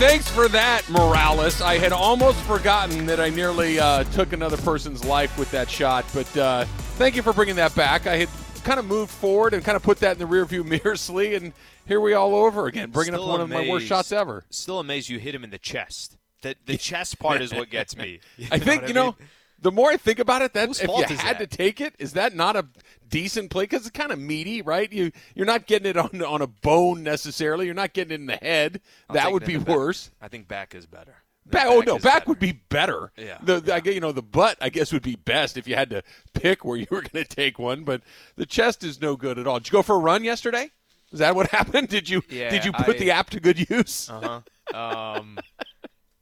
thanks for that, Morales. I had almost forgotten that I nearly uh, took another person's life with that shot, but uh, thank you for bringing that back. I had kind of moved forward and kind of put that in the rearview mirror, Slee, and here we all over again, bringing Still up one of my worst shots ever. Still amazed you hit him in the chest. The the chest part is what gets me. You I think you know. The more I think about it, that if you had that? to take it, is that not a decent play? Because it's kind of meaty, right? You you're not getting it on on a bone necessarily. You're not getting it in the head. I'll that would be the back. worse. I think back is better. The Back, oh no, back better. would be better. Yeah, The, the- I yeah. guess, you know the butt I guess would be best if you had to pick where you were going to take one, but the chest is no good at all. Did you go for a run yesterday? Is that what happened? Did you Yeah, did you put I- the app to good use? Uh huh. Um,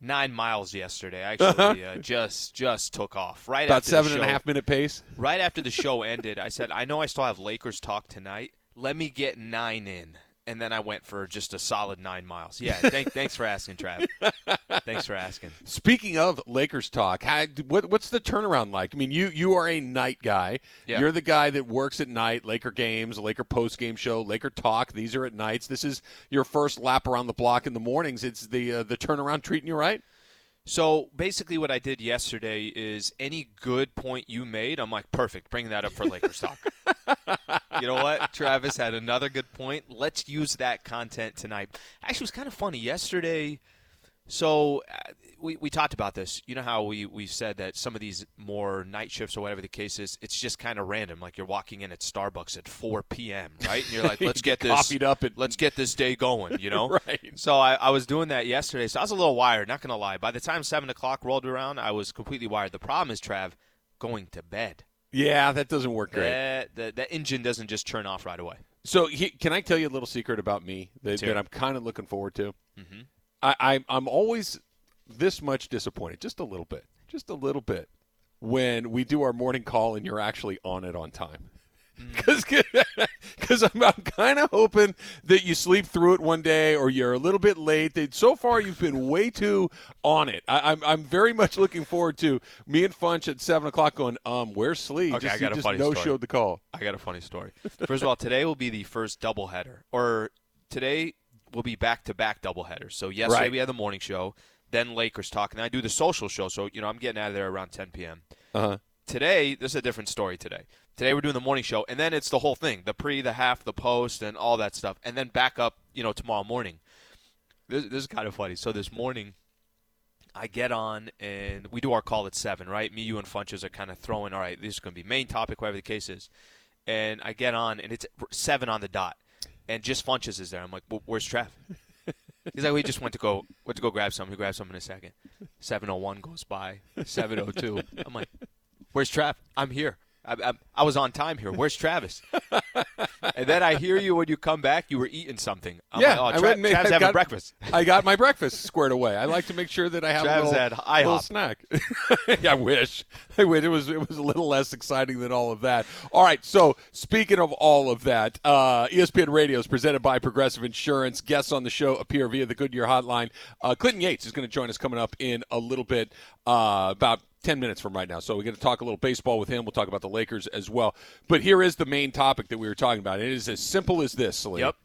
nine miles yesterday. Actually, uh, just just took off right About after seven the and a half minute pace. Right after the show ended, I said, "I know I still have Lakers talk tonight. Let me get nine in." And then I went for just a solid nine miles. Yeah, thank, thanks for asking, Trav. Thanks for asking. Speaking of Lakers talk, how, what, what's the turnaround like? I mean, you you are a night guy. Yeah. You're the guy that works at night. Laker games, Laker post game show, Laker talk. These are at nights. This is your first lap around the block in the mornings. It's the uh, the turnaround treating you right. So basically, what I did yesterday is any good point you made, I'm like, perfect, bring that up for Lakers talk. you know what? Travis had another good point. Let's use that content tonight. Actually, it was kind of funny. Yesterday, so uh, we, we talked about this. You know how we, we said that some of these more night shifts or whatever the case is, it's just kind of random. Like you're walking in at Starbucks at 4 p.m., right? And you're like, let's You get this coffeeed up at- let's get this day going, you know? Right. So I, I was doing that yesterday. So I was a little wired, not going to lie. By the time 7 o'clock rolled around, I was completely wired. The problem is, Trav, going to bed. Yeah, that doesn't work great. That, that, that engine doesn't just turn off right away. So he, can I tell you a little secret about me that, that I'm kind of looking forward to? Mm-hmm. I, I I'm always this much disappointed, just a little bit, just a little bit, when we do our morning call and you're actually on it on time. Because I'm, I'm kind of hoping that you sleep through it one day or you're a little bit late. That so far you've been way too on it. I, I'm I'm very much looking forward to me and Funch at seven o'clock going. Um, where's Slee? Okay, just, I got a funny no story. showed the call. I got a funny story. First of all, today will be the first doubleheader, or today will be back-to-back doubleheaders. So yesterday Right. we had the morning show, then Lakers talk, and I do the social show. So you know I'm getting out of there around 10 p.m. Uh huh. Today, this is a different story. Today, today we're doing the morning show, and then it's the whole thing: the pre, the half, the post, and all that stuff, and then back up, you know, tomorrow morning. This, this is kind of funny. So this morning, I get on and we do our call at seven, right? Me, you, and Funches are kind of throwing. All right, this is going to be main topic, whatever the case is. And I get on and it's seven on the dot, and just Funches is there. I'm like, well, "Where's Trev?" He's like, "We just went to go went to go grab some. He grab some in a second. Seven oh one goes by. Seven oh two. I'm like, "Where's Trav? I'm here. I, I, I was on time here. Where's Travis?" and then I hear you when you come back. You were eating something. I'm yeah, like, I oh, went and made- Trav's I having got- breakfast. I got my breakfast squared away. I like to make sure that I have a little, had IHOP. little snack. yeah, I wish. I wish it was it was a little less exciting than all of that. All right. So speaking of all of that, uh, ESPN Radio is presented by Progressive Insurance. Guests on the show appear via the Goodyear Hotline. Uh, Clinton Yates is going to join us coming up in a little bit, uh, about 10 minutes from right now. So we're going to talk a little baseball with him. We'll talk about the Lakers as well. But here is the main topic that we were talking about. It is as simple as this, Salim. Yep.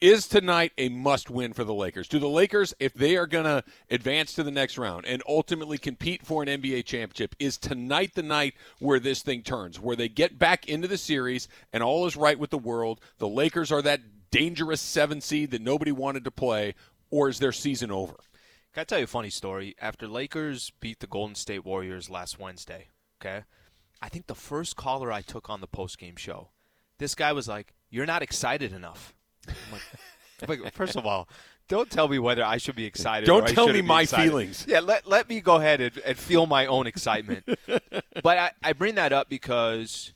Is tonight a must win for the Lakers? Do the Lakers, if they are going to advance to the next round and ultimately compete for an NBA championship, is tonight the night where this thing turns, where they get back into the series and all is right with the world? The Lakers are that dangerous seven seed that nobody wanted to play, or is their season over? Can I tell you a funny story? After Lakers beat the Golden State Warriors last Wednesday, okay, I think the first caller I took on the postgame show, this guy was like, "You're not excited enough." I'm like, like, first of all, don't tell me whether I should be excited. Don't or I tell me be my excited. feelings. Yeah, let let me go ahead and, and feel my own excitement. but I, I bring that up because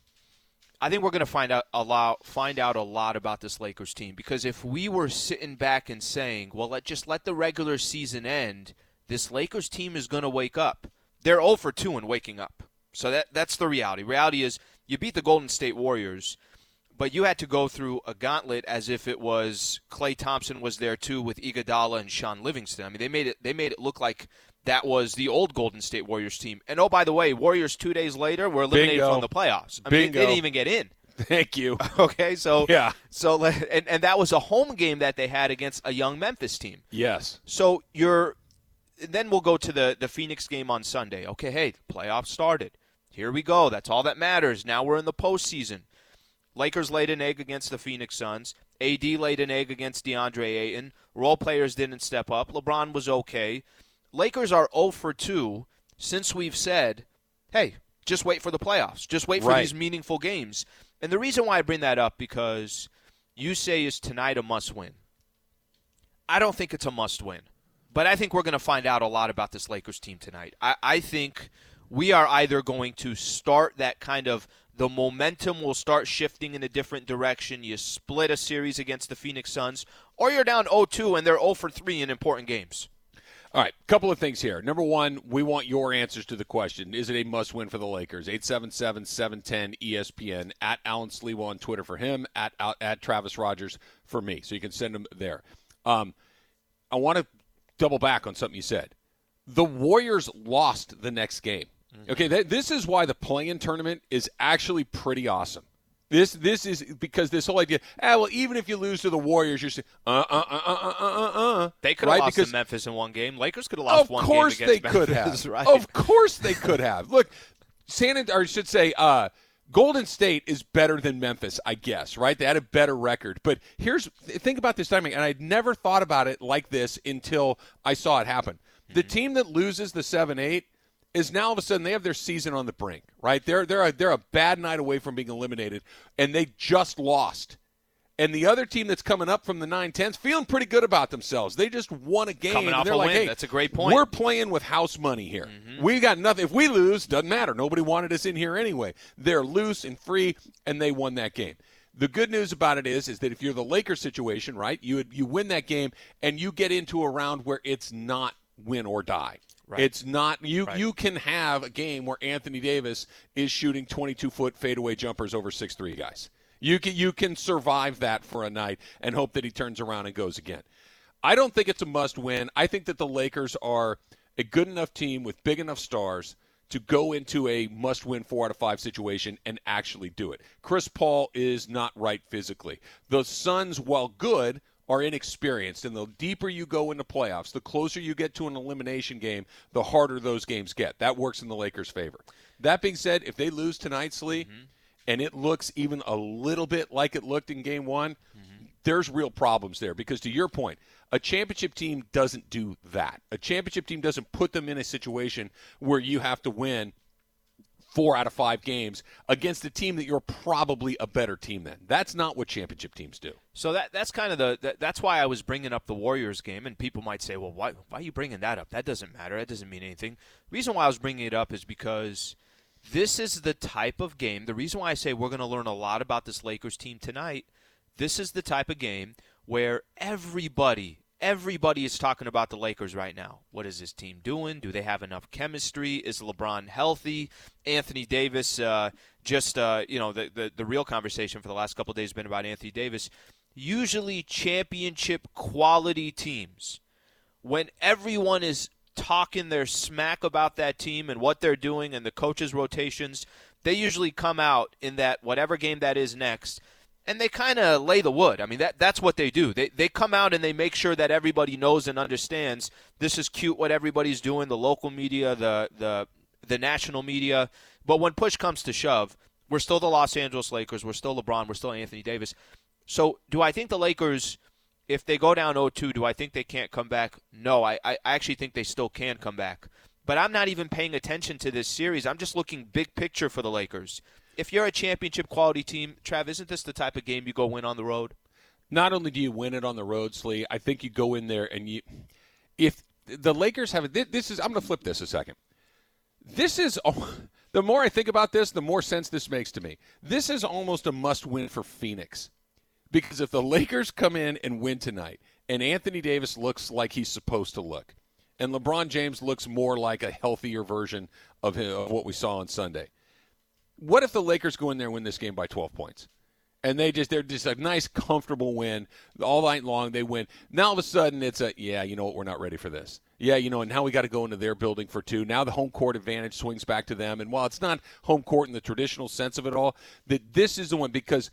I think we're going to find out a lot, find out a lot about this Lakers team. Because if we were sitting back and saying, "Well, let just let the regular season end," this Lakers team is going to wake up. They're 0 for 2 in waking up. So that that's the reality. Reality is you beat the Golden State Warriors, but you had to go through a gauntlet as if it was Klay Thompson was there too with Iguodala and Sean Livingston. I mean, they made it they made it look like that was the old Golden State Warriors team. And oh, by the way, Warriors two days later were eliminated Bingo. from the playoffs. I mean, they Bingo. didn't even get in. Thank you. Okay, so Yeah. so and and that was a home game that they had against a young Memphis team. Yes. So you're then we'll go to the the Phoenix game on Sunday. Okay, hey, playoffs started. Here we go. That's all that matters. Now we're in the postseason. Lakers laid an egg against the Phoenix Suns. AD laid an egg against DeAndre Ayton. Role players didn't step up. LeBron was okay. Lakers are 0 for 2 since we've said, hey, just wait for the playoffs. Just wait for Right. these meaningful games. And the reason why I bring that up because you say is tonight a must win. I don't think it's a must win. But I think we're going to find out a lot about this Lakers team tonight. I, I think we are either going to start that kind of the momentum will start shifting in a different direction. You split a series against the Phoenix Suns, or you're down 0 2 and they're 0 for 3 in important games. All right, couple of things here. Number one, we want your answers to the question: Is it a must-win for the Lakers? 877-710 ESPN at Alan Sliwa on Twitter for him, at at Travis Rodgers for me. So you can send them there. Um, I want to double back on something you said. The Warriors lost the next game. Okay, th- this is why the play-in tournament is actually pretty awesome. This this is because this whole idea. Ah, well, even if you lose to the Warriors, you're saying, uh, uh, uh, uh, uh, uh, uh. They could have right? lost because to Memphis in one game. Lakers could have lost of course they could have. right? Of course they could have. Look, San or I should say, uh, Golden State is better than Memphis, I guess. Right? They had a better record. But here's think about this timing, and I'd never thought about it like this until I saw it happen. The Mm-hmm. team that loses the seven eight is now all of a sudden they have their season on the brink. Right? They're they're a, they're a bad night away from being eliminated, and they just lost. And the other team that's coming up from the 9-10s feeling pretty good about themselves. They just won a game. Coming off a like, win. Hey, That's a great point. Mm-hmm. We're playing with house money here. We got nothing. If we lose, doesn't matter. Nobody wanted us in here anyway. They're loose and free, and they won that game. The good news about it is, is that if you're the Lakers situation, right, you you win that game and you get into a round where it's not win or die. Right. It's not you. Right. You can have a game where Anthony Davis is shooting 22 foot fadeaway jumpers over six three guys. You can you can survive that for a night and hope that he turns around and goes again. I don't think it's a must win. I think that the Lakers are a good enough team with big enough stars to go into a must win four out of five situation and actually do it. Chris Paul is not right physically. The Suns, while good, are inexperienced. And the deeper you go into playoffs, the closer you get to an elimination game, the harder those games get. That works in the Lakers' favor. That being said, if they lose tonight, Slee, mm-hmm. and it looks even a little bit like it looked in game one, mm-hmm. there's real problems there because to your point a championship team doesn't do that a championship team doesn't put them in a situation where you have to win four out of five games against a team that you're probably a better team than that's not what championship teams do So that that's kind of the that, that's why I was bringing up the Warriors game, and people might say, "Well, why why are you bringing that up? That doesn't matter. That doesn't mean anything." The reason why I was bringing it up is because this is the type of game. The reason why I say we're going to learn a lot about this Lakers team tonight. This is the type of game where everybody everybody is talking about the Lakers right now. What is this team doing? Do they have enough chemistry? Is LeBron healthy? Anthony Davis, uh, just uh, you know, the, the the real conversation for the last couple days has been about Anthony Davis. Usually, championship quality teams, when everyone is talking their smack about that team and what they're doing and the coaches' rotations, they usually come out in that whatever game that is next and they kind of lay the wood. I mean, that that's what they do. They they come out and they make sure that everybody knows and understands this is cute what everybody's doing, the local media, the the the national media. But when push comes to shove, we're still the Los Angeles Lakers, we're still LeBron, we're still Anthony Davis. So, do I think the Lakers if they go down 0-2, do I think they can't come back? No, I, I actually think they still can come back. But I'm not even paying attention to this series. I'm just looking big picture for the Lakers if you're a championship quality team, Trav, isn't this the type of game you go win on the road? not only do you win it on the road, Slee, I think you go in there and you, if the Lakers have this is, I'm going to flip this a second. This is, the more I think about this, the more sense this makes to me. This is almost a must win for Phoenix. Because if the Lakers come in and win tonight, and Anthony Davis looks like he's supposed to look, and LeBron James looks more like a healthier version of, him, of what we saw on Sunday, what if the Lakers go in there and win this game by 12 points? and they just they're just a nice, comfortable win all night long. They win. Now all of a sudden it's a yeah, you know what? We're not ready for this. Yeah, you know, and now we got to go into their building for two. Now the home court advantage swings back to them. And while it's not home court in the traditional sense of it all, that this is the one because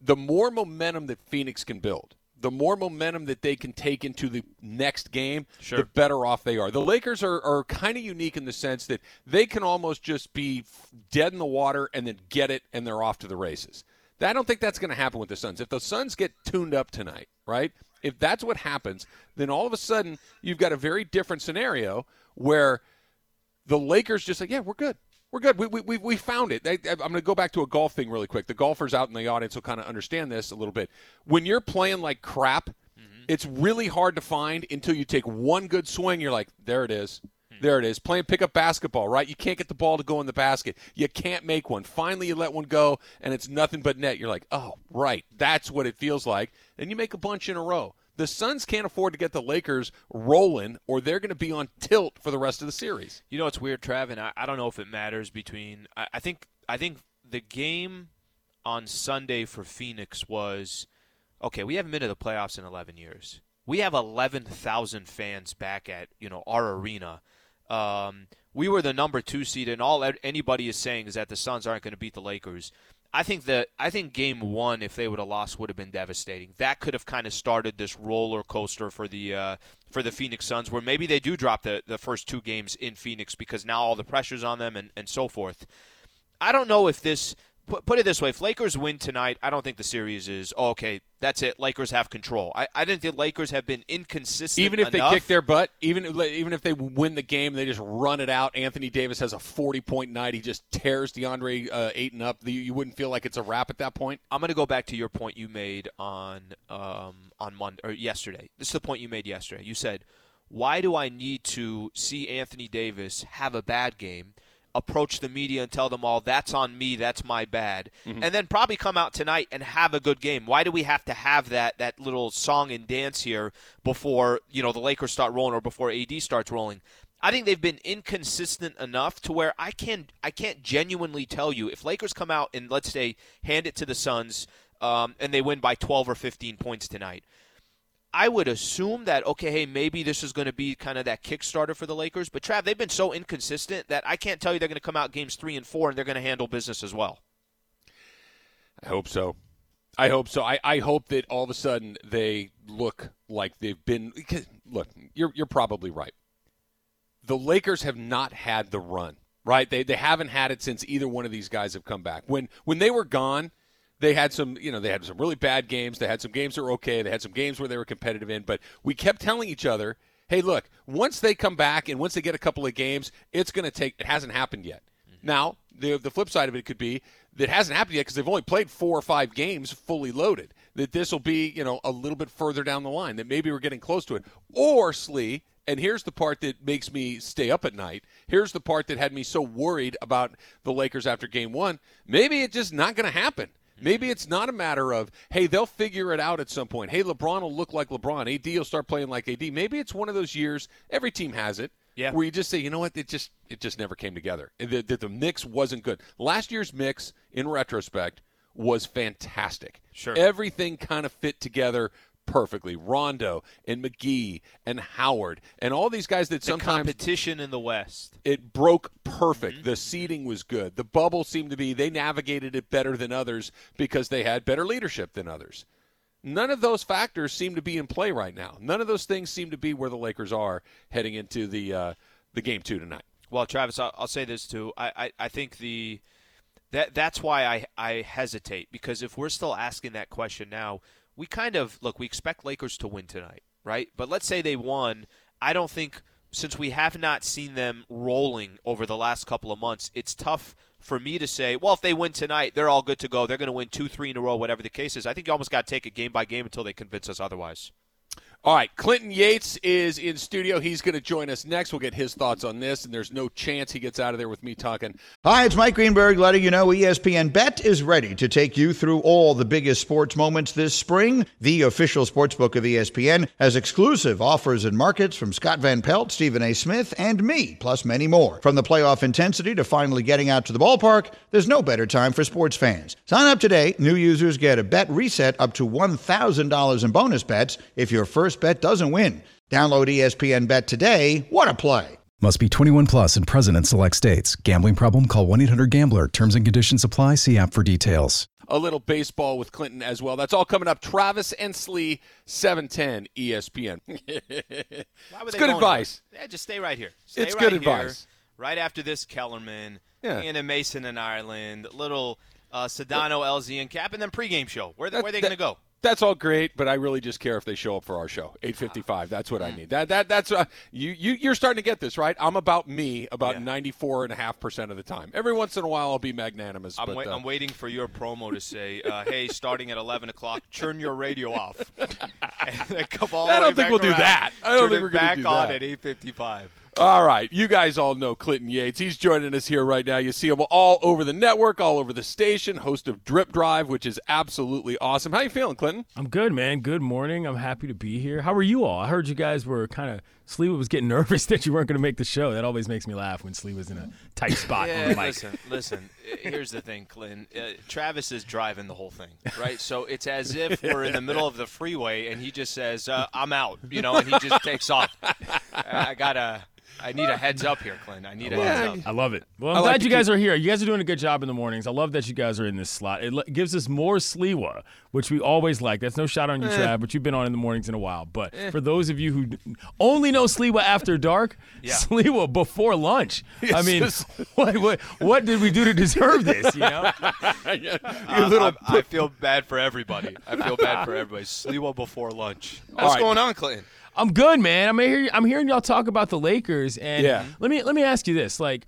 the more momentum that Phoenix can build, the more momentum that they can take into the next game, Sure. the better off they are. The Lakers are, are kind of unique in the sense that they can almost just be dead in the water and then get it and they're off to the races. I don't think that's going to happen with the Suns. If the Suns get tuned up tonight, right? If that's what happens, then all of a sudden you've got a very different scenario where the Lakers just like, yeah, we're good. We're good. We, we, we, we found it. I, I'm going to go back to a golf thing really quick. The golfers out in the audience will kind of understand this a little bit. When you're playing like crap, mm-hmm. it's really hard to find until you take one good swing. You're like, there it is. There it is. Playing pickup basketball, right? You can't get the ball to go in the basket. You can't make one. Finally, you let one go, and it's nothing but net. You're like, oh, right. That's what it feels like. And you make a bunch in a row. The Suns can't afford to get the Lakers rolling, or they're going to be on tilt for the rest of the series. You know it's weird, Trav, and I, I don't know if it matters between. I, I think I think the game on Sunday for Phoenix was okay. We haven't been to the playoffs in 11 years. We have 11,000 fans back at you know our arena. Um, we were the number two seed, and all anybody is saying is that the Suns aren't going to beat the Lakers. I think that I think game one, if they would have lost, would have been devastating. That could have kind of started this roller coaster for the uh, for the Phoenix Suns, where maybe they do drop the, the first two games in Phoenix because now all the pressure's on them and, and so forth. I don't know if this put, put it this way: if Lakers win tonight, I don't think the series is oh, okay. That's it. Lakers have control. I, I think the Lakers have been inconsistent. Even if enough. they kick their butt, even even if they win the game, they just run it out. Anthony Davis has a forty-point night. He just tears DeAndre uh, Ayton up. You, you wouldn't feel like it's a wrap at that point. I'm going to go back to your point you made on um, on Monday or yesterday. This is the point you made yesterday. You said, "Why do I need to see Anthony Davis have a bad game?" Approach the media and tell them all that's on me, that's my bad, Mm-hmm. and then probably come out tonight and have a good game. Why do we have to have that that little song and dance here before you know the Lakers start rolling or before AD starts rolling? I think they've been inconsistent enough to where I can I can't genuinely tell you if Lakers come out and let's say hand it to the Suns um, and they win by 12 or 15 points tonight. I would assume that okay, hey, maybe this is going to be kind of that Kickstarter for the Lakers. But Trav, they've been so inconsistent that I can't tell you they're going to come out games three and four and they're going to handle business as well. I hope so. I hope so. I, I hope that all of a sudden they look like they've been. Look, you're you're probably right. The Lakers have not had the run, right? They they haven't had it since either one of these guys have come back. When when they were gone, they had some, you know, they had some really bad games. They had some games that were okay. They had some games where they were competitive in. But we kept telling each other, hey, look, once they come back and once they get a couple of games, it's going to take. It hasn't happened yet. Mm-hmm. Now, the the flip side of it could be that it hasn't happened yet because they've only played four or five games fully loaded. That this will be, you know, a little bit further down the line. That maybe we're getting close to it. Or Slee, and here's the part that makes me stay up at night. Here's the part that had me so worried about the Lakers after Game One. Maybe it's just not going to happen. Maybe it's not a matter of, hey, they'll figure it out at some point. Hey, LeBron will look like LeBron. AD will start playing like AD. Maybe it's one of those years. Every team has it. Yeah. Where you just say, you know what, it just it just never came together. That the, the mix wasn't good. Last year's mix, in retrospect, was fantastic. Sure. Everything kind of fit together perfectly. Rondo and McGee and Howard and all these guys that The sometimes competition in the West. it broke perfect. Mm-hmm. The seating was good. The bubble seemed to be they navigated it better than others because they had better leadership than others. None of those factors seem to be in play right now. None of those things seem to be where the Lakers are heading into the uh, the game two tonight. Well, Travis, I'll, I'll say this too. I, I, I think the that that's why I, I hesitate because if we're still asking that question now, we kind of look. We expect Lakers to win tonight, right? But let's say they won. I don't think since we have not seen them rolling over the last couple of months, it's tough for me to say. Well, if they win tonight, they're all good to go. They're going to win two, three in a row, whatever the case is. I think you almost got to take it game by game until they convince us otherwise. All right, Clinton Yates is in studio. He's going to join us next. We'll get his thoughts on this, and there's no chance he gets out of there with me talking. Hi, it's Mike Greenberg letting you know ESPN Bet is ready to take you through all the biggest sports moments this spring. The official sportsbook of ESPN has exclusive offers and markets from Scott Van Pelt, Stephen A. Smith, and me, plus many more. From the playoff intensity to finally getting out to the ballpark, there's no better time for sports fans. Sign up today. New users get a bet reset up to $1,000 in bonus bets if your first bet doesn't win. Download ESPN Bet today. What a play! Must be 21 plus and present in select states. Gambling problem? Call 1 800 GAMBLER. Terms and conditions apply. See app for details. A little baseball with Clinton as well. That's all coming up. Travis Ensley, 710 ESPN. it's good advice. Yeah, just stay right here. Stay it's right good here. advice. Right after this, Kellerman, Yeah. and Mason in Ireland, little uh, Sedano, LZ, and Cap, and then pregame show. Where, That- where are they going to go? That's all great, but I really just care if they show up for our show. 8:55. That's what I need. That that that's uh, you you you're starting to get this, right? I'm about me about. 94 and a half percent of the time. Every once in a while I'll be magnanimous, I'm, but wait, uh, I'm waiting for your promo to say, uh, "Hey, starting at 11 o'clock, turn your radio off." and come all I don't think we'll do that. I don't think we're gonna do that. back on at 8:55. All right, you guys all know Clinton Yates. He's joining us here right now. You see him all over the network, all over the station, host of Drip Drive, which is absolutely awesome. How you feeling, Clinton? I'm good, man. Good morning. I'm happy to be here. How are you all? I heard you guys were kind of Sliwa was getting nervous that you weren't going to make the show. That always makes me laugh when Sliwa's in a tight spot on the mic. listen, listen. uh, Here's the thing, Clinton. Uh, Travis is driving the whole thing, right? So it's as if we're in the middle of the freeway and he just says, uh, "I'm out," you know, and he just takes off. I I gotta. I need a heads up here, Clint. I need a heads up. I love it. Well, I'm I glad to you guys are here. You guys are doing a good job in the mornings. I love that you guys are in this slot. It le- gives us more Sliwa, which we always like. That's no shot on you, Trav, but you've been on in the mornings in a while. But for those of you who d- only know Sliwa after dark, Yeah. Sliwa before lunch. I mean, yes. what, what what did we do to deserve this? You know, I- Uh, I, I feel bad for everybody. I feel bad for everybody. Sliwa before lunch. What's right. going on, Clinton? I'm good, man. I'm hearing I'm hearing y'all talk about the Lakers, and Yeah. let me let me ask you this: like,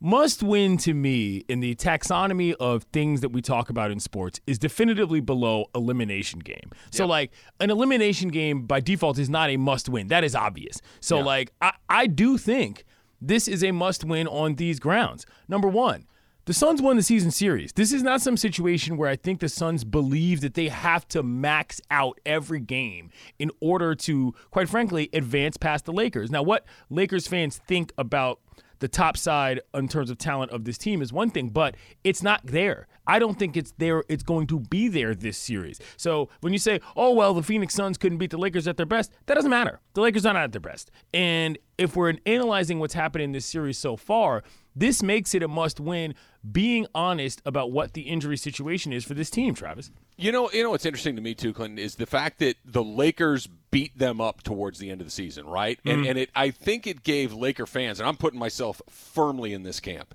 must win to me in the taxonomy of things that we talk about in sports is definitively below elimination game. So, like, an elimination game by default is not a must win. That is obvious. So, like, I, I do think this is a must win on these grounds. Number one. The Suns won the season series. This is not some situation where I think the Suns believe that they have to max out every game in order to, quite frankly, advance past the Lakers. Now, what Lakers fans think about the top side in terms of talent of this team is one thing, but it's not there. I don't think it's there. It's going to be there this series. So when you say, "Oh well, the Phoenix Suns couldn't beat the Lakers at their best," that doesn't matter. The Lakers are not at their best. And if we're analyzing what's happened in this series so far, this makes it a must-win. Being honest about what the injury situation is for this team, Travis. You know, you know what's interesting to me too, Clinton, is the fact that the Lakers beat them up towards the end of the season, right? And mm-hmm. and it I think it gave Laker fans, and I'm putting myself firmly in this camp.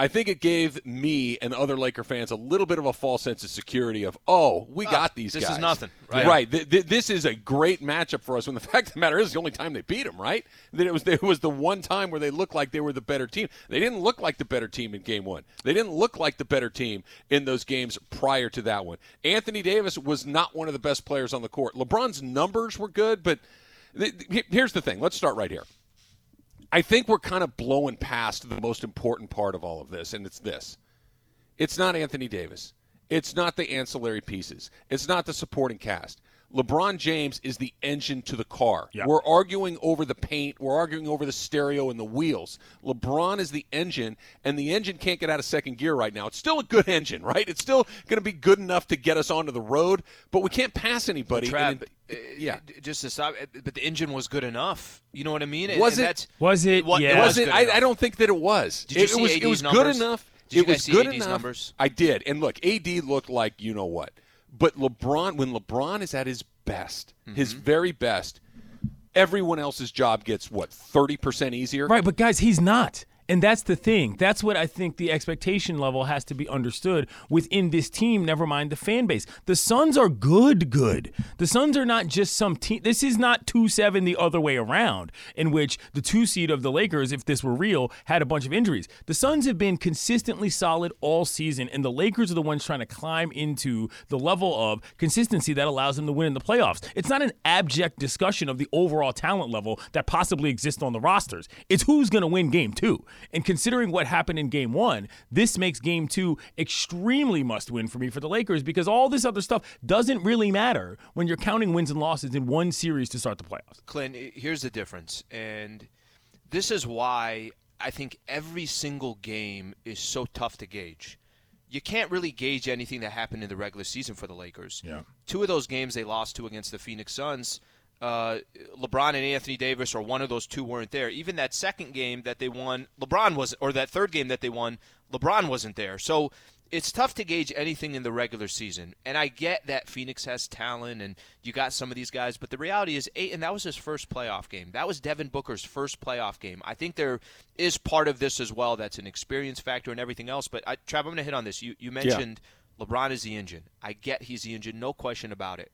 I think it gave me and other Laker fans a little bit of a false sense of security of, oh, we ah, got these guys. this is nothing, right? Right. Th- th- this is a great matchup for us. When the fact of the matter is, the only time they beat them, right? That it was it was the one time where they looked like they were the better team. They didn't look like the better team in Game One. They didn't look like the better team in those games prior to that one. Anthony Davis was not one of the best players on the court. LeBron's numbers were good, but th- here's the thing. Let's start right here. I think we're kind of blowing past the most important part of all of this, and it's this. It's not Anthony Davis. It's not the ancillary pieces. It's not the supporting cast. LeBron James is the engine to the car. Yeah. We're arguing over the paint. We're arguing over the stereo and the wheels. LeBron is the engine, and the engine can't get out of second gear right now. It's still a good engine, right? It's still going to be good enough to get us onto the road, but we can't pass anybody. Trav, And- uh, yeah. just to stop, uh, but the engine was good enough. You know what I mean? Was and it- Was it? What- yeah. it was it? I. I don't think that it was. Did you it, see was, AD's it was numbers? good enough. Did you it guys was see good AD's enough. numbers? I did. And look, AD looked like you know what. But LeBron, when LeBron is at his best, his Mm-hmm. very best, everyone else's job gets what thirty percent easier. Right, but guys, he's not. And that's the thing. That's what I think the expectation level has to be understood within this team, never mind the fan base. The Suns are good, good. The Suns are not just some team. This is not 2 7 the other way around, in which the two seed of the Lakers, if this were real, had a bunch of injuries. The Suns have been consistently solid all season, and the Lakers are the ones trying to climb into the level of consistency that allows them to win in the playoffs. It's not an abject discussion of the overall talent level that possibly exists on the rosters. It's who's going to win game two. And considering what happened in game one, this makes game two extremely must win for me for the Lakers because all this other stuff doesn't really matter when you're counting wins and losses in one series to start the playoffs. Clint, here's the difference. And this is why I think every single game is so tough to gauge. You can't really gauge anything that happened in the regular season for the Lakers. Yeah. Two of those games they lost to against the Phoenix Suns uh, LeBron and Anthony Davis or one of those two weren't there. Even that second game that they won, LeBron was, or that third game that they won, LeBron wasn't there. So it's tough to gauge anything in the regular season. And I get that Phoenix has talent and you got some of these guys, but the reality is eight and that was his first playoff game. That was Devin Booker's first playoff game. I think there is part of this as well that's an experience factor and everything else. But I, Trav, I'm going to hit on this. You you mentioned yeah. LeBron is the engine. I get he's the engine, no question about it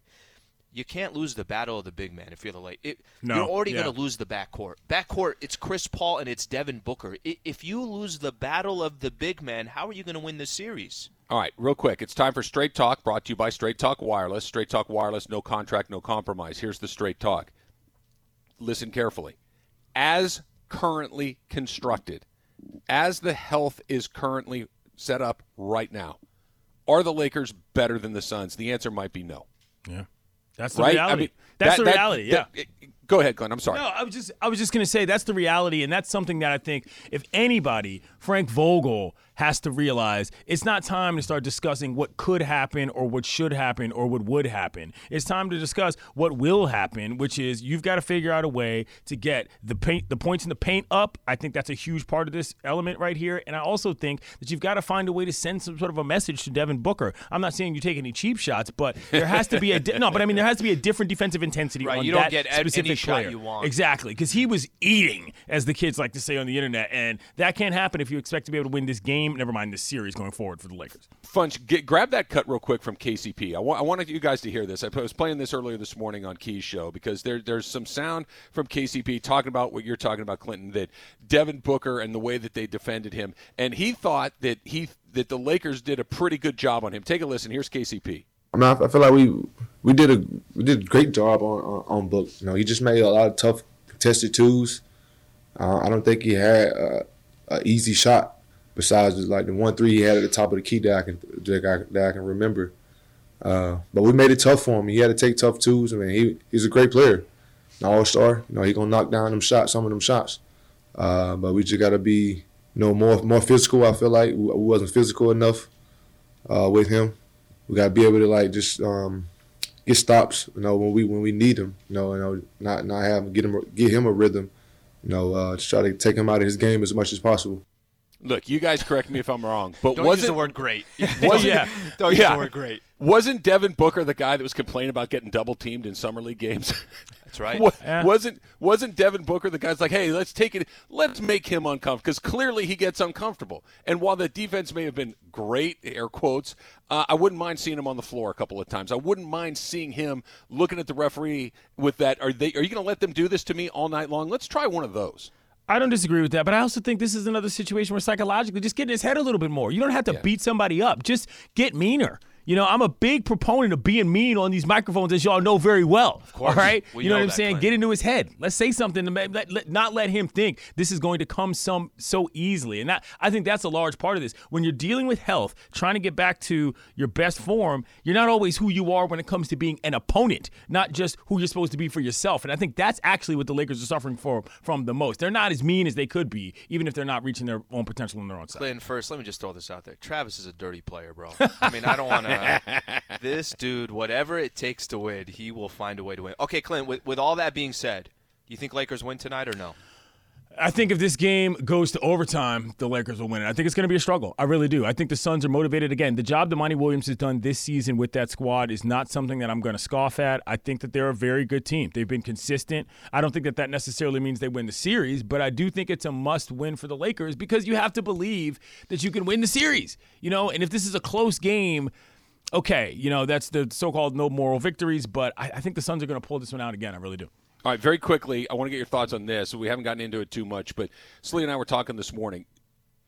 you can't lose the battle of the big man if you're the late. It, no, you're already yeah. going to lose the backcourt. Backcourt, it's Chris Paul and it's Devin Booker. If you lose the battle of the big man, how are you going to win the series? All right, real quick. It's time for Straight Talk, brought to you by Straight Talk Wireless. Straight Talk Wireless, no contract, no compromise. Here's the Straight Talk. Listen carefully. As currently constructed, as the health is currently set up right now, are the Lakers better than the Suns? The answer might be no. Yeah. That's the right? reality. I mean, that's that, the reality. That, yeah. That, go ahead, Glenn. I'm sorry. No, I was just I was just going to say that's the reality, and that's something that I think if anybody, Frank Vogel has to realize it's not time to start discussing what could happen or what should happen or what would happen. It's time to discuss what will happen, which is you've got to figure out a way to get the paint, the points in the paint up. I think that's a huge part of this element right here, and I also think that you've got to find a way to send some sort of a message to Devin Booker. I'm not saying you take any cheap shots, but there has to be a di- no, but I mean there has to be a different defensive intensity right, on you don't that get specific any player. shot you want. Exactly, because he was eating, as the kids like to say on the internet, and that can't happen if you expect to be able to win this game. Never mind this series going forward for the Lakers. Funch, get, grab that cut real quick from KCP. I, wa- I wanted you guys to hear this. I was playing this earlier this morning on Key's show because there, there's some sound from KCP talking about what you're talking about, Clinton, that Devin Booker and the way that they defended him, and he thought that he that the Lakers did a pretty good job on him. Take a listen. Here's KCP. I mean, I feel like we we did a we did a great job on on, on Book. You know, he just made a lot of tough contested twos. Uh, I don't think he had an easy shot besides like the one three he had at the top of the key that I can that I, that I can remember. Uh, but we made it tough for him. He had to take tough twos. I mean, he he's a great player, an all star. You know, he gonna knock down them shots, some of them shots. Uh, but we just gotta be, you know, more more physical. I feel like we wasn't physical enough uh, with him. We gotta be able to like just um, get stops. You know, when we when we need him. You know, you know, not not have get him get him a rhythm. You know, uh, just try to take him out of his game as much as possible. Look, you guys correct me if I'm wrong, but Don't wasn't use the word great? Was yeah, Don't use yeah. the word great. Wasn't Devin Booker the guy that was complaining about getting double teamed in summer league games? That's right. yeah. Wasn't wasn't Devin Booker the guy's like, hey, let's take it, let's make him uncomfortable because clearly he gets uncomfortable. And while the defense may have been great, air quotes, uh, I wouldn't mind seeing him on the floor a couple of times. I wouldn't mind seeing him looking at the referee with that. Are they? Are you going to let them do this to me all night long? Let's try one of those. I don't disagree with that, but I also think this is another situation where psychologically just get in his head a little bit more. You don't have to yeah. beat somebody up, just get meaner. You know, I'm a big proponent of being mean on these microphones, as y'all know very well. Of course. All right? We you know, know what I'm saying? Clint. Get into his head. Let's say something to let, let, not let him think this is going to come some so easily. And that, I think that's a large part of this. When you're dealing with health, trying to get back to your best form, you're not always who you are when it comes to being an opponent, not just who you're supposed to be for yourself. And I think that's actually what the Lakers are suffering for from the most. They're not as mean as they could be, even if they're not reaching their own potential on their own side. Clint, first, let me just throw this out there. Travis is a dirty player, bro. I mean, I don't want to. this dude, whatever it takes to win, he will find a way to win. Okay, Clint. With, with all that being said, do you think Lakers win tonight or no? I think if this game goes to overtime, the Lakers will win it. I think it's going to be a struggle. I really do. I think the Suns are motivated. Again, the job that Monty Williams has done this season with that squad is not something that I'm going to scoff at. I think that they're a very good team. They've been consistent. I don't think that that necessarily means they win the series, but I do think it's a must win for the Lakers because you have to believe that you can win the series. You know, and if this is a close game, okay, you know, that's the so called no moral victories, but I, I think the Suns are going to pull this one out again. I really do. All right, very quickly, I want to get your thoughts on this. We haven't gotten into it too much, but Slee and I were talking this morning.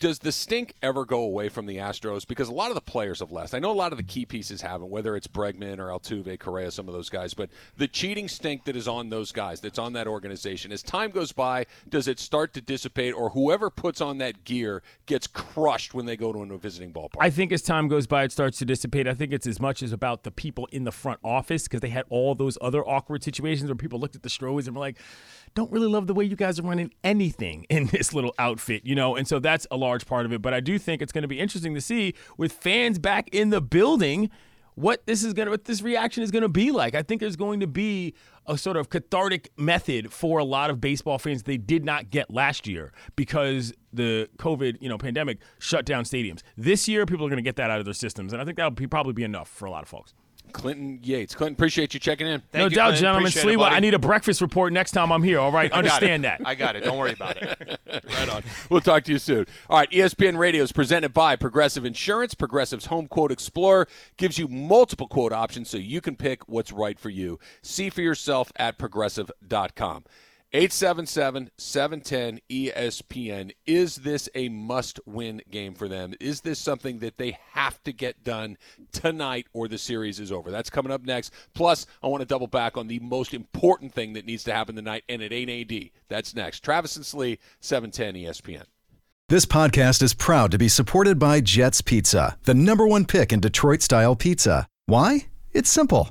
Does the stink ever go away from the Astros? Because a lot of the players have left. I know a lot of the key pieces haven't, whether it's Bregman or Altuve, Correa, some of those guys. But the cheating stink that is on those guys, that's on that organization, as time goes by, does it start to dissipate, or whoever puts on that gear gets crushed when they go to a visiting ballpark? I think as time goes by, it starts to dissipate. I think it's as much as about the people in the front office because they had all those other awkward situations where people looked at the Stros and were like, don't really love the way you guys are running anything in this little outfit, you know? And so that's a large part of it. But I do think it's going to be interesting to see with fans back in the building what this is going to what this reaction is going to be like. I think there's going to be a sort of cathartic method for a lot of baseball fans they did not get last year because the COVID, you know, pandemic shut down stadiums. This year people are going to get that out of their systems and I think that'll be, probably be enough for a lot of folks. Clinton Yates. Clinton, appreciate you checking in. Thank no you, doubt, Clinton. gentlemen. Sliwa, I need a breakfast report next time I'm here. All right, understand that. I got it. Don't worry about it. right on. We'll talk to you soon. All right, ESPN Radio is presented by Progressive Insurance. Progressive's Home Quote Explorer gives you multiple quote options so you can pick what's right for you. See for yourself at progressive.com. 877 710 ESPN. Is this a must win game for them? Is this something that they have to get done tonight or the series is over? That's coming up next. Plus, I want to double back on the most important thing that needs to happen tonight, and it ain't AD. That's next. Travis and Slee, 710 ESPN. This podcast is proud to be supported by Jets Pizza, the number one pick in Detroit style pizza. Why? It's simple.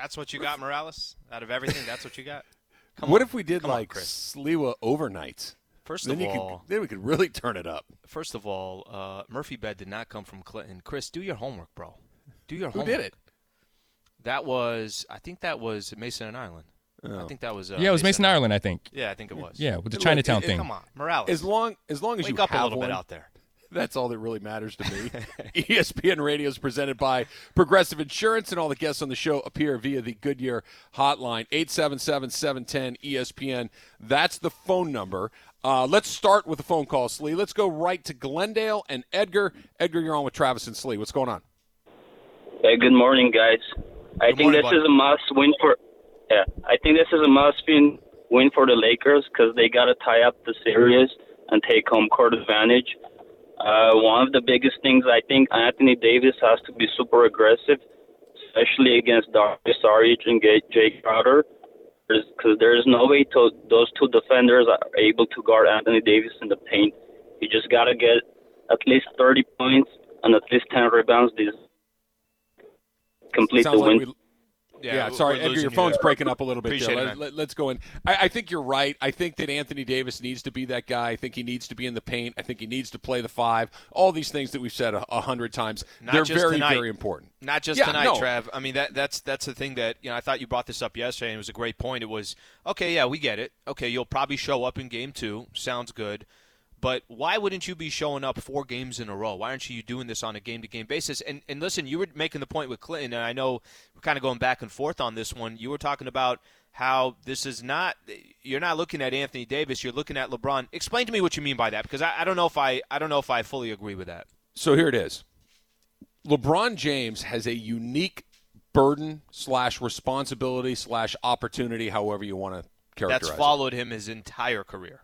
That's what you got, Morales. Out of everything, that's what you got. Come what on. if we did Come like on, Sliwa overnights? First then of all, could, then we could really turn it up. First of all, uh, Murphy bed did not come from Clinton. Chris, do your homework, bro. Do your Who homework. did it? That was, I think that was Mason and Ireland. Oh. I think that was. Uh, yeah, it was Mason, Mason Ireland. I think. Yeah, I think it was. Yeah, with the Chinatown it, it, thing. Come on, Morales. As long as long as Wake you up have a little one, bit out there. That's all that really matters to me. ESPN Radio is presented by Progressive Insurance, and all the guests on the show appear via the Goodyear hotline, 877 710 ESPN. That's the phone number. Uh, let's start with the phone call, Slee. Let's go right to Glendale and Edgar. Edgar, you're on with Travis and Slee. What's going on? Hey, good morning, guys. I good think morning, this is a must win for. Yeah, I think this is a must win win for the Lakers because they got to tie up the series and take home court advantage. Uh, one of the biggest things I think Anthony Davis has to be super aggressive, especially against Dario Saric and Jae Crowder, because there's no way to, those two defenders are able to guard Anthony Davis in the paint. You just got to get at least 30 points and at least 10 rebounds. These complete the win. Like we, yeah, yeah sorry, Edgar, your phone's you breaking up a little bit. Appreciate there. Let, us go in. I, I, think you're right. I think that Anthony Davis needs to be that guy. I think he needs to be in the paint. I think he needs to play the five. All these things that we've said a, a hundred times, Not they're very, tonight. very important. Not just yeah, tonight, no. Trev. I mean, that that's that's the thing that you know. I thought you brought this up yesterday, and it was a great point. It was okay. Yeah, we get it. Okay, you'll probably show up in game two. Sounds good. But why wouldn't you be showing up four games in a row? Why aren't you doing this on a game to game basis? And and listen, you were making the point with Clinton, and I know we're kind of going back and forth on this one. You were talking about how this is not you're not looking at Anthony Davis, you're looking at LeBron. Explain to me what you mean by that, because I, I don't know if I I don't know if I fully agree with that. So here it is. LeBron James has a unique burden slash responsibility slash opportunity, however you want to characterize. That's followed him his entire career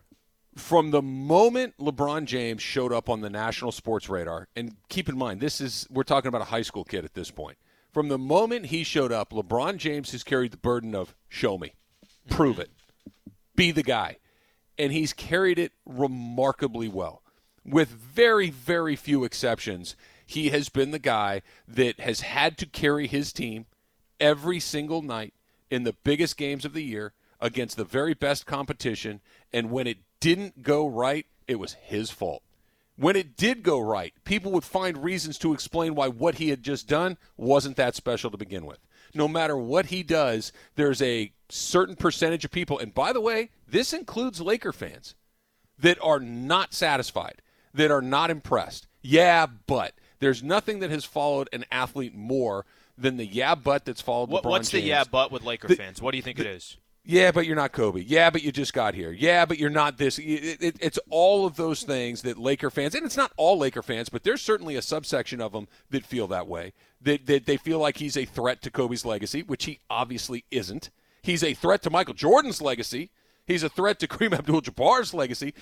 from the moment LeBron James showed up on the national sports radar, and keep in mind, this is we're talking about a high school kid at this point. From the moment he showed up, LeBron James has carried the burden of show me, prove it, be the guy. and he's carried it remarkably well. With very, very few exceptions, he has been the guy that has had to carry his team every single night in the biggest games of the year against the very best competition. And when it didn't go right, it was his fault. When it did go right, people would find reasons to explain why what he had just done wasn't that special to begin with. No matter what he does, there's a certain percentage of people, and by the way, this includes Laker fans, that are not satisfied, that are not impressed. Yeah, but there's nothing that has followed an athlete more than the yeah, but that's followed What, LeBron what's the yeah but with Laker The- fans? What do you think it is? Yeah, but you're not Kobe. Yeah, but you just got here. Yeah, but you're not this. It, it, it's all of those things that Laker fans, and it's not all Laker fans, but there's certainly a subsection of them that feel that way. That, that they feel like he's a threat to Kobe's legacy, which he obviously isn't. He's a threat to Michael Jordan's legacy. He's a threat to Kareem Abdul-Jabbar's legacy.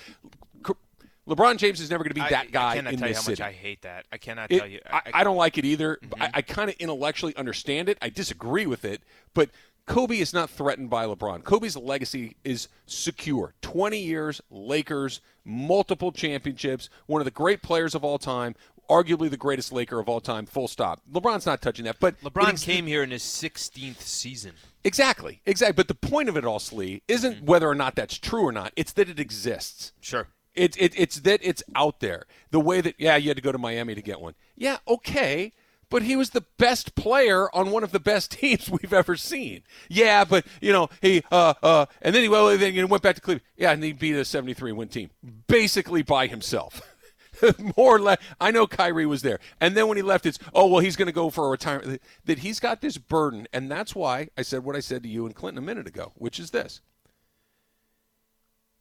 LeBron James is never going to be I- that guy I cannot in tell you this how much city. I hate that. I cannot It- tell you. I, I don't like it either. Mm-hmm. I, I kind of intellectually understand it. I disagree with it, but Kobe is not threatened by LeBron. Kobe's legacy is secure. 20 years, Lakers, multiple championships, one of the great players of all time, arguably the greatest Laker of all time, full stop. LeBron's not touching that. But LeBron it- came here in his 16th season. Exactly. Exactly. But the point of it all, Slee, isn't mm-hmm. whether or not that's true or not. It's that it exists. Sure. It, it, it's that it's out there. The way that, yeah, you had to go to Miami to get one. Yeah, okay. But he was the best player on one of the best teams we've ever seen. Yeah, but, you know, he, uh, uh, and then he, well, then he went back to Cleveland. Yeah, and he beat a 73 win team basically by himself. More or less, I know Kyrie was there. And then when he left, it's, oh, well, he's going to go for a retirement. That he's got this burden. And that's why I said what I said to you and Clinton a minute ago, which is this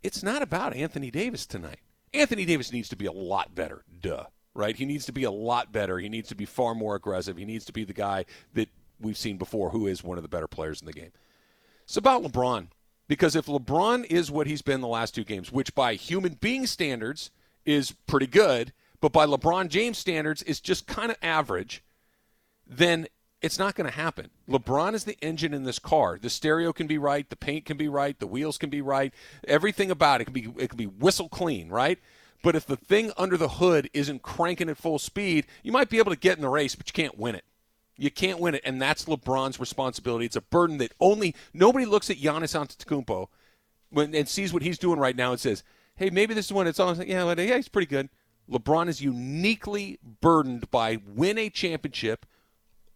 it's not about Anthony Davis tonight. Anthony Davis needs to be a lot better, duh. Right? He needs to be a lot better. He needs to be far more aggressive. He needs to be the guy that we've seen before who is one of the better players in the game. It's about LeBron. Because if LeBron is what he's been the last two games, which by human being standards is pretty good, but by LeBron James standards is just kind of average, then it's not going to happen. LeBron is the engine in this car. The stereo can be right, the paint can be right, the wheels can be right, everything about it can be it can be whistle clean, right? But if the thing under the hood isn't cranking at full speed, you might be able to get in the race, but you can't win it. You can't win it, and that's LeBron's responsibility. It's a burden that only nobody looks at Giannis Antetokounmpo when and sees what he's doing right now and says, "Hey, maybe this is one." It's on." yeah, yeah, he's pretty good. LeBron is uniquely burdened by win a championship,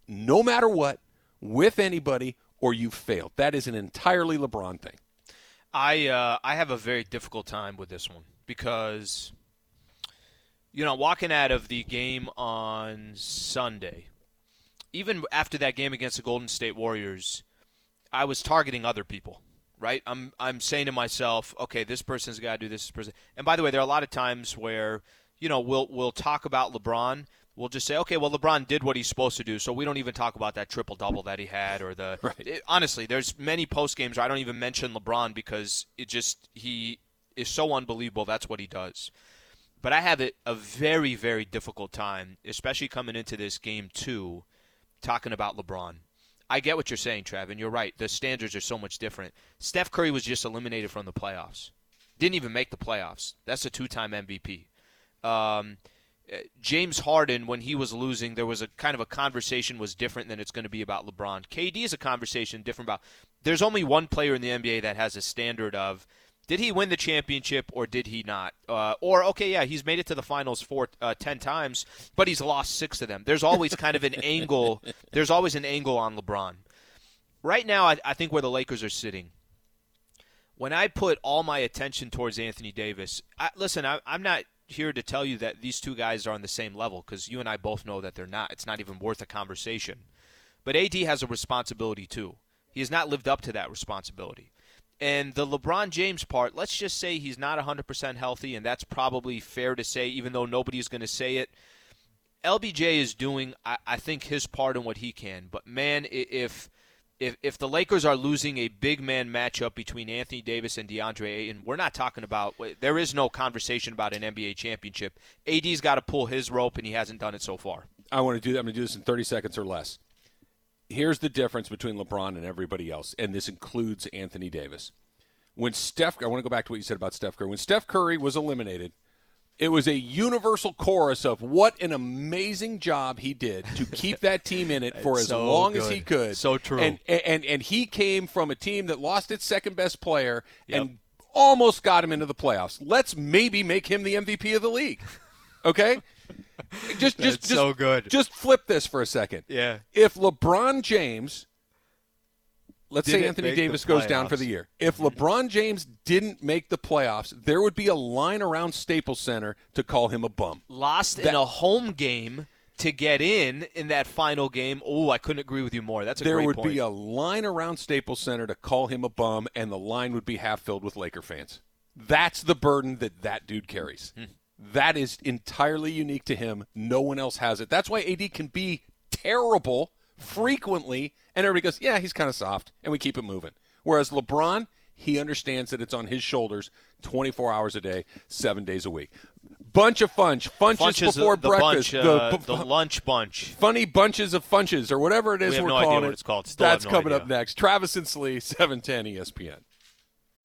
no matter what, with anybody, or you failed. That is an entirely LeBron thing. I uh, I have a very difficult time with this one because you know walking out of the game on Sunday, even after that game against the Golden State Warriors, I was targeting other people. Right, I'm I'm saying to myself, okay, this person's got to do this person. And by the way, there are a lot of times where you know we'll we'll talk about LeBron. We'll just say, okay, well, LeBron did what he's supposed to do, so we don't even talk about that triple double that he had or the. Right. it- honestly, there's many post games where I don't even mention LeBron because it just he is so unbelievable. That's what he does. But I have it a very very difficult time, especially coming into this game two, talking about LeBron. I get what you're saying, Trav, and you're right. The standards are so much different. Steph Curry was just eliminated from the playoffs. Didn't even make the playoffs. That's a two-time MVP. Um, uh, James Harden, when he was losing, there was a kind of a conversation was different than it's going to be about LeBron. KD is a conversation different about. There's only one player in the NBA that has a standard of did he win the championship or did he not? Uh, or okay, yeah, he's made it to the finals four, uh, ten times, but he's lost six of them. There's always kind of an angle. There's always an angle on LeBron. Right now, I, I think where the Lakers are sitting, when I put all my attention towards Anthony Davis, I, listen, I, I'm not here to tell you that these two guys are on the same level because you and I both know that they're not. It's not even worth a conversation. But AD has a responsibility too. He has not lived up to that responsibility. And the LeBron James part, let's just say he's not 100% healthy, and that's probably fair to say, even though nobody's going to say it. LBJ is doing, I, I think, his part in what he can. But man, if if if the Lakers are losing a big man matchup between Anthony Davis and DeAndre Ayton, we're not talking about. There is no conversation about an NBA championship. AD's got to pull his rope, and he hasn't done it so far. I want to do that. I'm going to do this in 30 seconds or less. Here's the difference between LeBron and everybody else, and this includes Anthony Davis. when Steph, I want to go back to what you said about Steph Curry. When Steph Curry was eliminated, it was a universal chorus of what an amazing job he did to keep that team in it for as So long as he could. So true. And, and and he came from a team that lost its second best player and almost got him into the playoffs. Let's maybe make him the MVP of the league. Okay? just just just so good. Just flip this for a second. Yeah. If LeBron James let's say Didn't Anthony Davis goes down for the year. If LeBron James didn't make the playoffs, there would be a line around Staples Center to call him a bum. Lost in a home game to get in in that final game. Oh, I couldn't agree with you more. That's a there would point. be a line around Staples Center to call him a bum, and the line would be half filled with Laker fans. That's the burden that that dude carries. Hmm. That is entirely unique to him. No one else has it. That's why AD can be terrible frequently, and everybody goes, "Yeah, he's kind of soft," and we keep it moving. Whereas LeBron, he understands that it's on his shoulders, 24 hours a day, seven days a week. Bunch of funch, funches is before the breakfast, bunch, uh, the, the lunch bunch. funny bunches of funches, or whatever it is We have are no idea calling what it. it's called. Still That's no coming up next. Travis and Slee, 710 ESPN.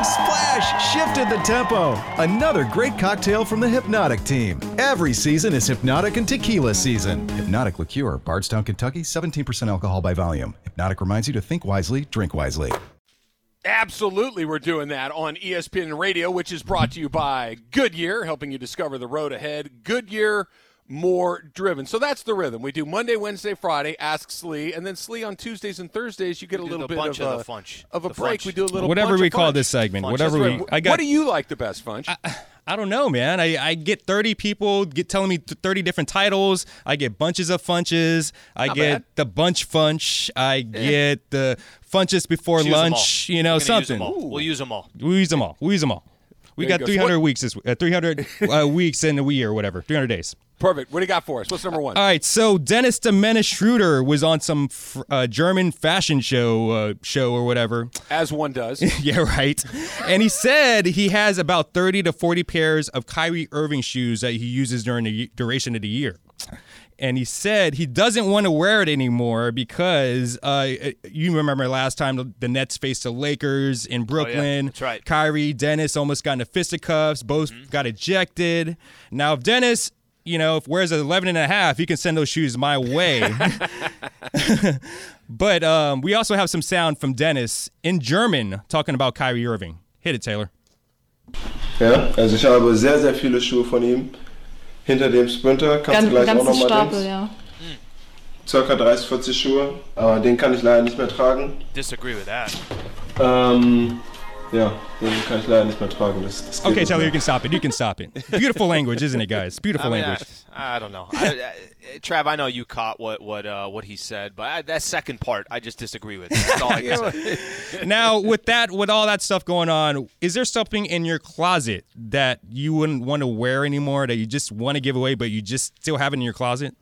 Playmaking splash shifted the tempo. Another great cocktail from the Hypnotic team. Every season is Hypnotic and Tequila season. Hypnotic Liqueur, Bardstown, Kentucky, 17% alcohol by volume. Hypnotic reminds you to think wisely, drink wisely. Absolutely, we're doing that on ESPN Radio, which is brought to you by Goodyear, helping you discover the road ahead. Goodyear, more driven. So that's the rhythm. We do Monday, Wednesday, Friday. Ask Slee, and then Slee on Tuesdays and Thursdays. You get a do little the bit bunch of, of a, the funch. of a The break. funch. We do a little Whatever bunch we of call funch. this segment, Funch. whatever That's we. I got. what do you like the best, Funch? I don't know, man. I, I get 30 people get telling me 30 different titles. I get bunches of funches. I Not get bad. the bunch funch. I get the funches before Use them lunch. You know, We're gonna use something. them all. We'll use them all. We use them all. We use them all. We There got 300 What- weeks this uh, 300 uh, weeks in a year or whatever. 300 days. Perfect. What do you got for us? What's number one? All right, so Dennis the Menace Schroeder was on some fr- uh, German fashion show uh, show or whatever. As one does. yeah, right. And he said he has about 30 to 40 pairs of Kyrie Irving shoes that he uses during the duration of the year. And he said he doesn't want to wear it anymore because uh, you remember last time the- the Nets faced the Lakers in Brooklyn. That's right. Kyrie, Dennis almost got into fisticuffs. Both got ejected. Now, if Dennis, you know, if wears an 11 and a half, he can send those shoes my way. but um, we also have some sound from Dennis in German talking about Kyrie Irving. Hit it, Taylor. Ja, also ich habe sehr, sehr viele Schuhe von ihm. Hinter dem Sprinter kannst du Ganz, gleich auch ganzen nochmal Stapel, Dings. ja. Circa 30, 40 Schuhe. Aber den kann ich leider nicht mehr tragen. Disagree with that. Ähm, ja, den kann ich leider nicht mehr tragen. Das, das Okay, nicht Taylor, you can stop it. You can stop it. Beautiful language, isn't it, guys? Beautiful I mean, language. I, I don't know. I, I, Trav, I know you caught what what uh, what he said, but I, that second part, I just disagree with. That's all I can say. now, with that, with all that stuff going on, is there something in your closet that you wouldn't want to wear anymore that you just want to give away, but you just still have it in your closet?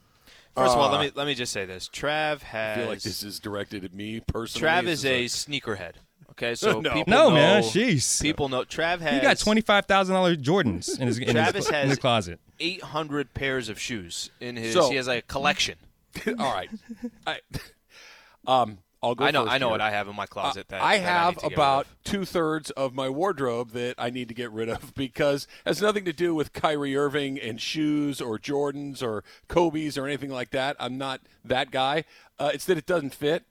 First of all, let me let me just say this: Trav has. I feel like this is directed at me personally. Trav This is a sneakerhead. Okay, so No. people No, know, man, jeez. People know Trav has. He got twenty five thousand dollars Jordans in his, in, his, Travis in has his closet. 800 pairs of shoes in his. So- he has like a collection. all right. I, um, I'll go. I know. first I know here. what I have in my closet. That I have need to get rid about two thirds of my wardrobe that I need to get rid of because it has nothing to do with Kyrie Irving and shoes or Jordans or Kobe's or anything like that. I'm not that guy. Uh, it's that it doesn't fit.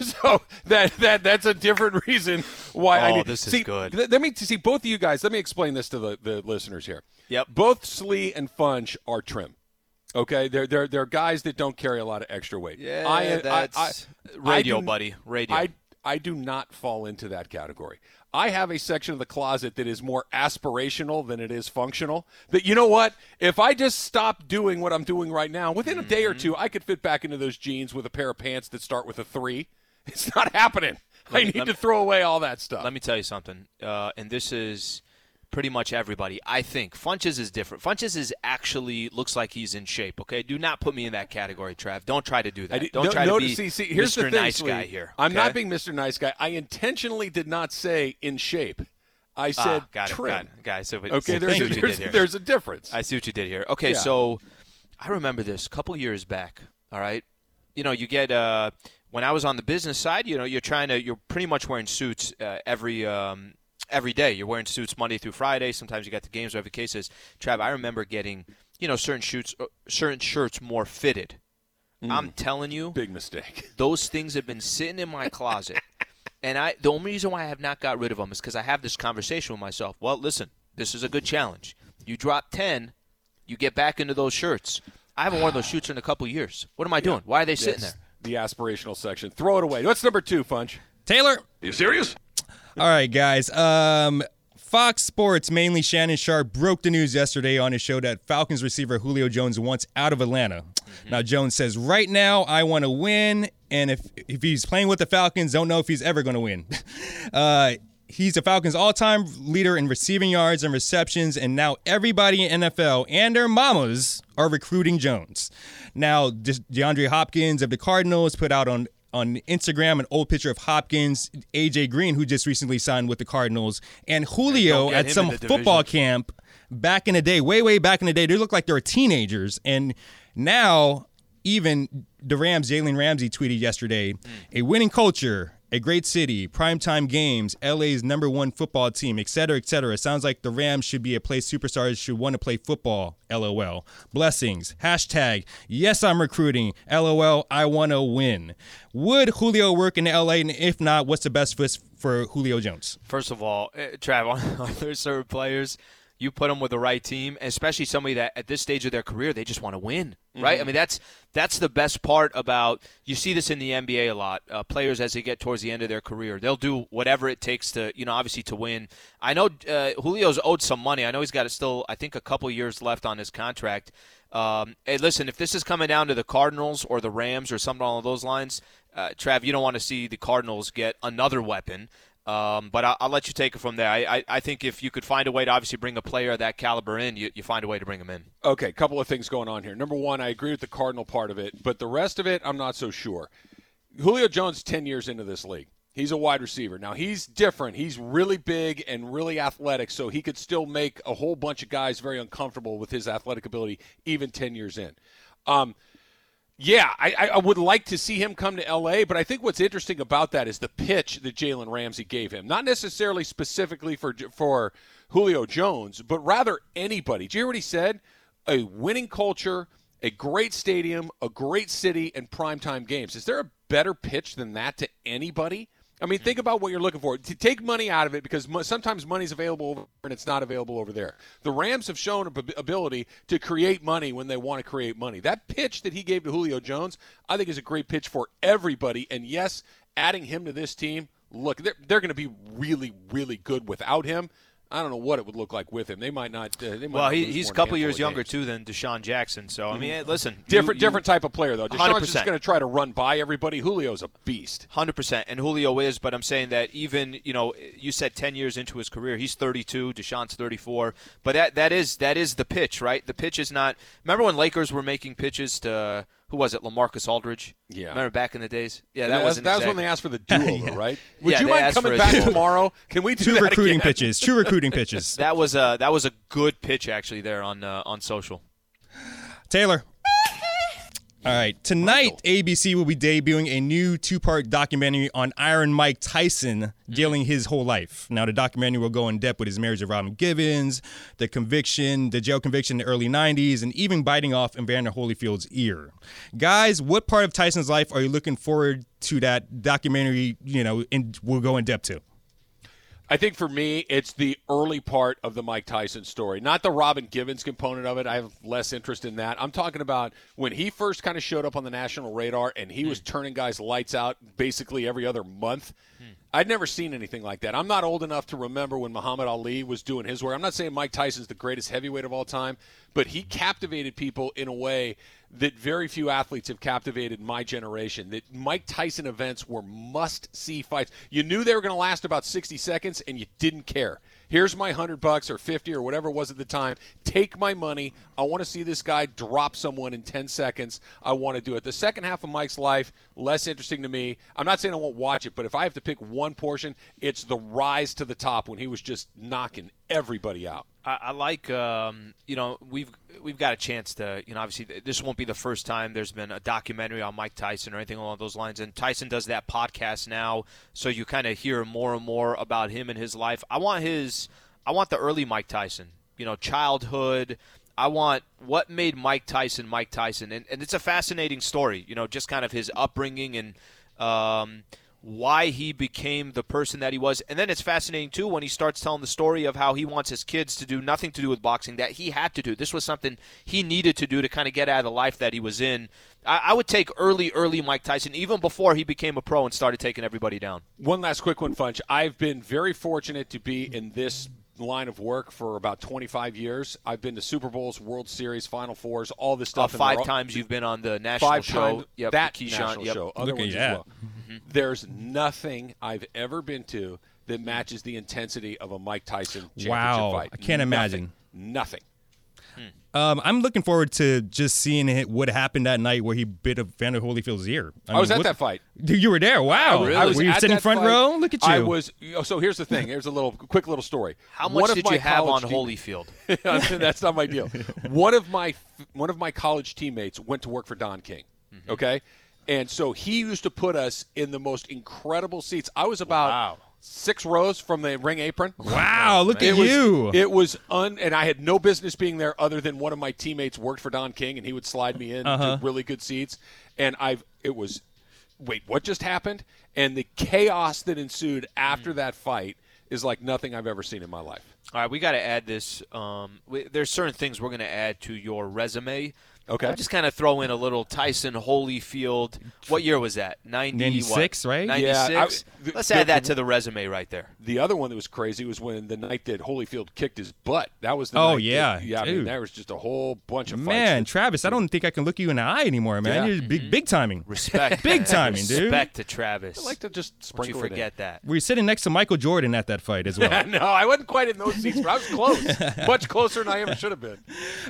So that that that's a different reason why I Oh, need. this is see, good. th- let me see both of you guys. Let me explain this to the, the listeners here. Yep. Both Slee and Funch are trim. Okay, they're they're they're guys that don't carry a lot of extra weight. Yeah, I, I- that's I- radio, I do- buddy. Radio. I I do not fall into that category. I have a section of the closet that is more aspirational than it is functional. That you know what? If I just stop doing what I'm doing right now, within a day Mm-hmm. or two, I could fit back into those jeans with a pair of pants that start with a three. It's not happening. I need let to me- throw away all that stuff. Let me tell you something, uh, and this is pretty much everybody. I think Funches is different. Funches is actually looks like he's in shape. Okay, do not put me in that category, Trav. Don't try to do that. I Don't no, try no, to be see, see, here's Mr. the thing, Nice. Guy here. I'm not being Mr. Nice Guy. I intentionally did not say in shape. I said ah, got trim. it, got it. So, but- Okay, I there's a, there's, there's a difference. I see what you did here. Okay, Yeah. so I remember this a couple years back. All right, you know, you get uh, when I was on the business side, you know, you're trying to, you're pretty much wearing suits uh, every um, every day. You're wearing suits Monday through Friday. Sometimes you got the games, whatever the case is. Trav, I remember getting, you know, certain shirts, uh, certain shirts more fitted. I'm telling you, Big mistake. those things have been sitting in my closet. and I the only reason why I have not got rid of them is because I have this conversation with myself. Well, listen, this is a good challenge. You drop 10, you get back into those shirts. I haven't worn those shirts in a couple years. What am I doing? Why are they sitting there? That's the aspirational section. Throw it away. What's number two, Funch? Taylor. Are you serious? All right, guys. Um, Fox Sports, mainly Shannon Sharpe, broke the news yesterday on his show that Falcons receiver Julio Jones wants out of Atlanta. Now Jones says, "Right now, I want to win, and if if he's playing with the Falcons, don't know if he's ever going to win." uh, he's the Falcons' all-time leader in receiving yards and receptions, and now everybody in NFL and their mamas are recruiting Jones. Now, De- DeAndre Hopkins of the Cardinals put out on on Instagram an old picture of Hopkins, AJ Green, who just recently signed with the Cardinals, and Julio at some football division. camp back in the day, way, way back in the day. They look like they're teenagers. And now, even the Rams, Jalen Ramsey tweeted yesterday a winning culture, a great city, primetime games, LA's number one football team, etc., cetera, et cetera. Sounds like the Rams should be a place superstars should want to play football. LOL. Blessings. Hashtag, yes, I'm recruiting. LOL, I want to win. Would Julio work in LA? And if not, what's the best fit for Julio Jones? First of all, uh, Trav, are there certain players you put them with the right team, especially somebody that at this stage of their career they just want to win, right? I mean that's that's the best part about. You see this in the NBA a lot. Uh, players as they get towards the end of their career, they'll do whatever it takes to, you know, obviously to win. I know uh, Julio's owed some money. I know he's got still, I think, a couple years left on his contract. Um, hey, listen, if this is coming down to the Cardinals or the Rams or something along those lines, uh, Trav, you don't want to see the Cardinals get another weapon. Um, but I'll, I'll let you take it from there. I, I, I think if you could find a way to obviously bring a player of that caliber in, you, you find a way to bring him in. Okay, couple of things going on here. Number one, I agree with the Cardinal part of it, but the rest of it, I'm not so sure. Julio Jones, 10 years into this league. He's a wide receiver. Now, he's different. He's really big and really athletic, so he could still make a whole bunch of guys very uncomfortable with his athletic ability, even 10 years in. Um, yeah, I, I- would like to see him come to L.A., but I think what's interesting about that is the pitch that Jalen Ramsey gave him. Not necessarily specifically for for Julio Jones, but rather anybody. Do you hear what he said? A winning culture, a great stadium, a great city, and primetime games. Is there a better pitch than that to anybody? I mean, think about what you're looking for. To take money out of it because mo- sometimes money's available over and it's not available over there. The Rams have shown ability to create money when they want to create money. That pitch that he gave to Julio Jones, I think, is a great pitch for everybody. And yes, adding him to this team, look, they're, they're going to be really, really good without him. I don't know what it would look like with him. They might not. Uh, they might Well, not he, he's a couple years younger games. too than DeSean Jackson. So I mean, hey, listen, Different, you- different type of player though. DeSean's just 100%. just going to try to run by everybody. Julio's a beast. Hundred percent, and Julio is, but I'm saying that even you know, you said ten years into his career, he's 32. DeSean's 34, but that that is that is the pitch, right? The pitch is not. Remember when Lakers were making pitches to who was it? LaMarcus Aldridge. Yeah. Remember back in the days? Yeah, Yeah, that that, wasn't. that was when they asked for the over, right? Would Yeah, you mind coming back tomorrow? Can we do Two recruiting again? pitches. Two recruiting pitches. That was a that was a good pitch actually there on uh, on social. Taylor. All right. Tonight, ABC will be debuting a new two part documentary on Iron Mike Tyson dealing mm-hmm. his whole life. Now, the documentary will go in depth with his marriage to Robin Givens, the conviction, the jail conviction in the early 90s, and even biting off Evander Holyfield's ear. Guys, what part of Tyson's life are you looking forward to that documentary, you know, in, will go in depth to? I think for me, it's the early part of the Mike Tyson story, not the Robin Givens component of it. I have less interest in that. I'm talking about when he first kind of showed up on the national radar and he hmm. was turning guys' lights out basically every other month. I'd never seen anything like that. I'm not old enough to remember when Muhammad Ali was doing his work. I'm not saying Mike Tyson's the greatest heavyweight of all time, but he captivated people in a way that very few athletes have captivated my generation. That Mike Tyson events were must see fights. You knew they were going to last about 60 seconds and you didn't care. Here's my hundred bucks or fifty or whatever it was at the time. Take my money. I want to see this guy drop someone in ten seconds. I want to do it. The second half of Mike's life less interesting to me. I'm not saying I won't watch it, but if I have to pick one portion, it's the rise to the top when he was just knocking everybody out. I, I like, um, you know, we've we've got a chance to, you know, obviously this won't be the first time there's been a documentary on Mike Tyson or anything along those lines. And Tyson does that podcast now, so you kind of hear more and more about him and his life. I want his, I want the early Mike Tyson, you know, childhood. I want what made Mike Tyson Mike Tyson, and, and it's a fascinating story, you know, just kind of his upbringing and. Um, why he became the person that he was. And then it's fascinating, too, when he starts telling the story of how he wants his kids to do nothing to do with boxing, that he had to do. This was something he needed to do to kind of get out of the life that he was in. I, I would take early, early Mike Tyson, even before he became a pro and started taking everybody down. One last quick one, Funch. I've been very fortunate to be in this line of work for about 25 years. I've been to Super Bowls, World Series, Final Fours, all this Uh, stuff. and five all- times you've been on the national five show. times Yep, that Keyshawn, national yep. show. Other Look at ones as that. Well. There's nothing I've ever been to that matches the intensity of a Mike Tyson championship Wow. fight. I can't Nothing. imagine. Nothing. Um, I'm looking forward to just seeing it, what happened that night where he bit Evander Holyfield's ear. I, was mean, at what- that fight. Dude, You were there. Wow. I was were you sitting that front fight. row? Look at you. I was. oh, So here's the thing. Here's a little quick little story. How One much of did my you have on college team- Holyfield? That's not my deal. One of my one of my college teammates went to work for Don King. Mm-hmm. Okay, and so he used to put us in the most incredible seats. I was about Wow. six rows from the ring apron. wow. Look It at was, you. It was un, and I had no business being there other than one of my teammates worked for Don King, and he would slide me in Uh-huh. to really good seats. And I've, it was, wait, what just happened? And the chaos that ensued after Mm. that fight is like nothing I've ever seen in my life. All right, we got to add this. Um, we, there's certain things we're going to add to your resume. Okay. I'll just kind of throw in a little Tyson Holyfield. What year was that? 90, 96, what? right? 96. Yeah, I- the- Let's the- add that to the resume right there. The other one that was crazy was when the night that Holyfield kicked his butt. That was the Oh, night yeah, that- yeah. I mean, there was just a whole bunch of fights. Man, fights. Travis, I don't think I can look you in the eye anymore, man. Yeah. You're big, mm-hmm. big timing. Respect. Big timing, dude. Respect to Travis. I like to just Don't you sprinkle it in. forget that. We were sitting next to Michael Jordan at that fight as well. no, I wasn't quite in those seats, but I was close, much closer than I ever should have been.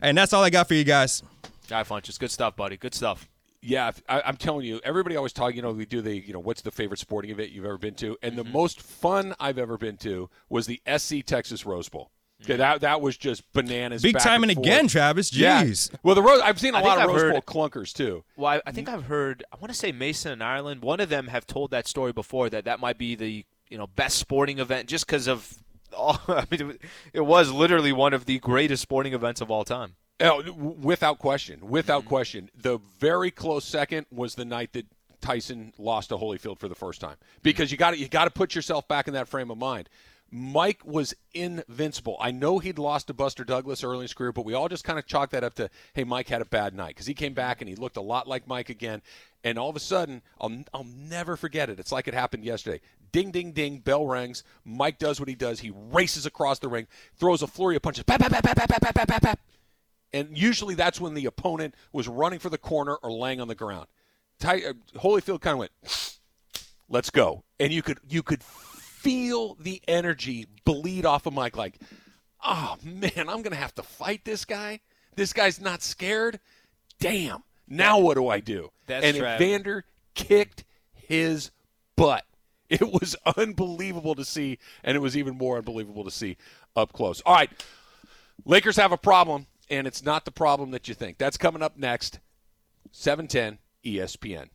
and that's all I got for you guys. Guy Funches, good stuff, buddy. Good stuff. Yeah, I, I'm telling you, everybody always talk. You know, we do the, you know, what's the favorite sporting event you've ever been to? And Mm-hmm. the most fun I've ever been to was the SC Texas Rose Bowl. Mm-hmm. Okay, that that was just bananas. Big time timing and again, forth. Travis. Yeah. Jeez. Well, the Rose. I've seen a I lot of I've Rose heard- Bowl clunkers too. Well, I, I think I've heard. I want to say Mason and Ireland. One of them have told that story before. That that might be the you know best sporting event just because of. All, I mean, it was literally one of the greatest sporting events of all time. Oh, without question, without mm-hmm. question. The very close second was the night that Tyson lost to Holyfield for the first time mm-hmm. because you got to you got to put yourself back in that frame of mind. Mike was invincible. I know he'd lost to Buster Douglas early in his career, but we all just kind of chalked that up to, hey, Mike had a bad night because he came back and he looked a lot like Mike again. And all of a sudden, I'll, I'll never forget it. It's like it happened yesterday. Ding, ding, ding, bell rings. Mike does what he does. He races across the ring, throws a flurry of punches. Pap, pap, pap, pap, pap, pap, pap, pap, pap. And usually that's when the opponent was running for the corner or laying on the ground. Ty, uh, Holyfield kind of went, "Let's go," and you could you could feel the energy bleed off of Mike. Like, oh man, I'm gonna have to fight this guy. This guy's not scared. Damn. Now what do I do? That's and Trav. Evander kicked his butt. It was unbelievable to see, and it was even more unbelievable to see up close. All right, Lakers have a problem, and it's not the problem that you think. That's coming up next. 710 ESPN.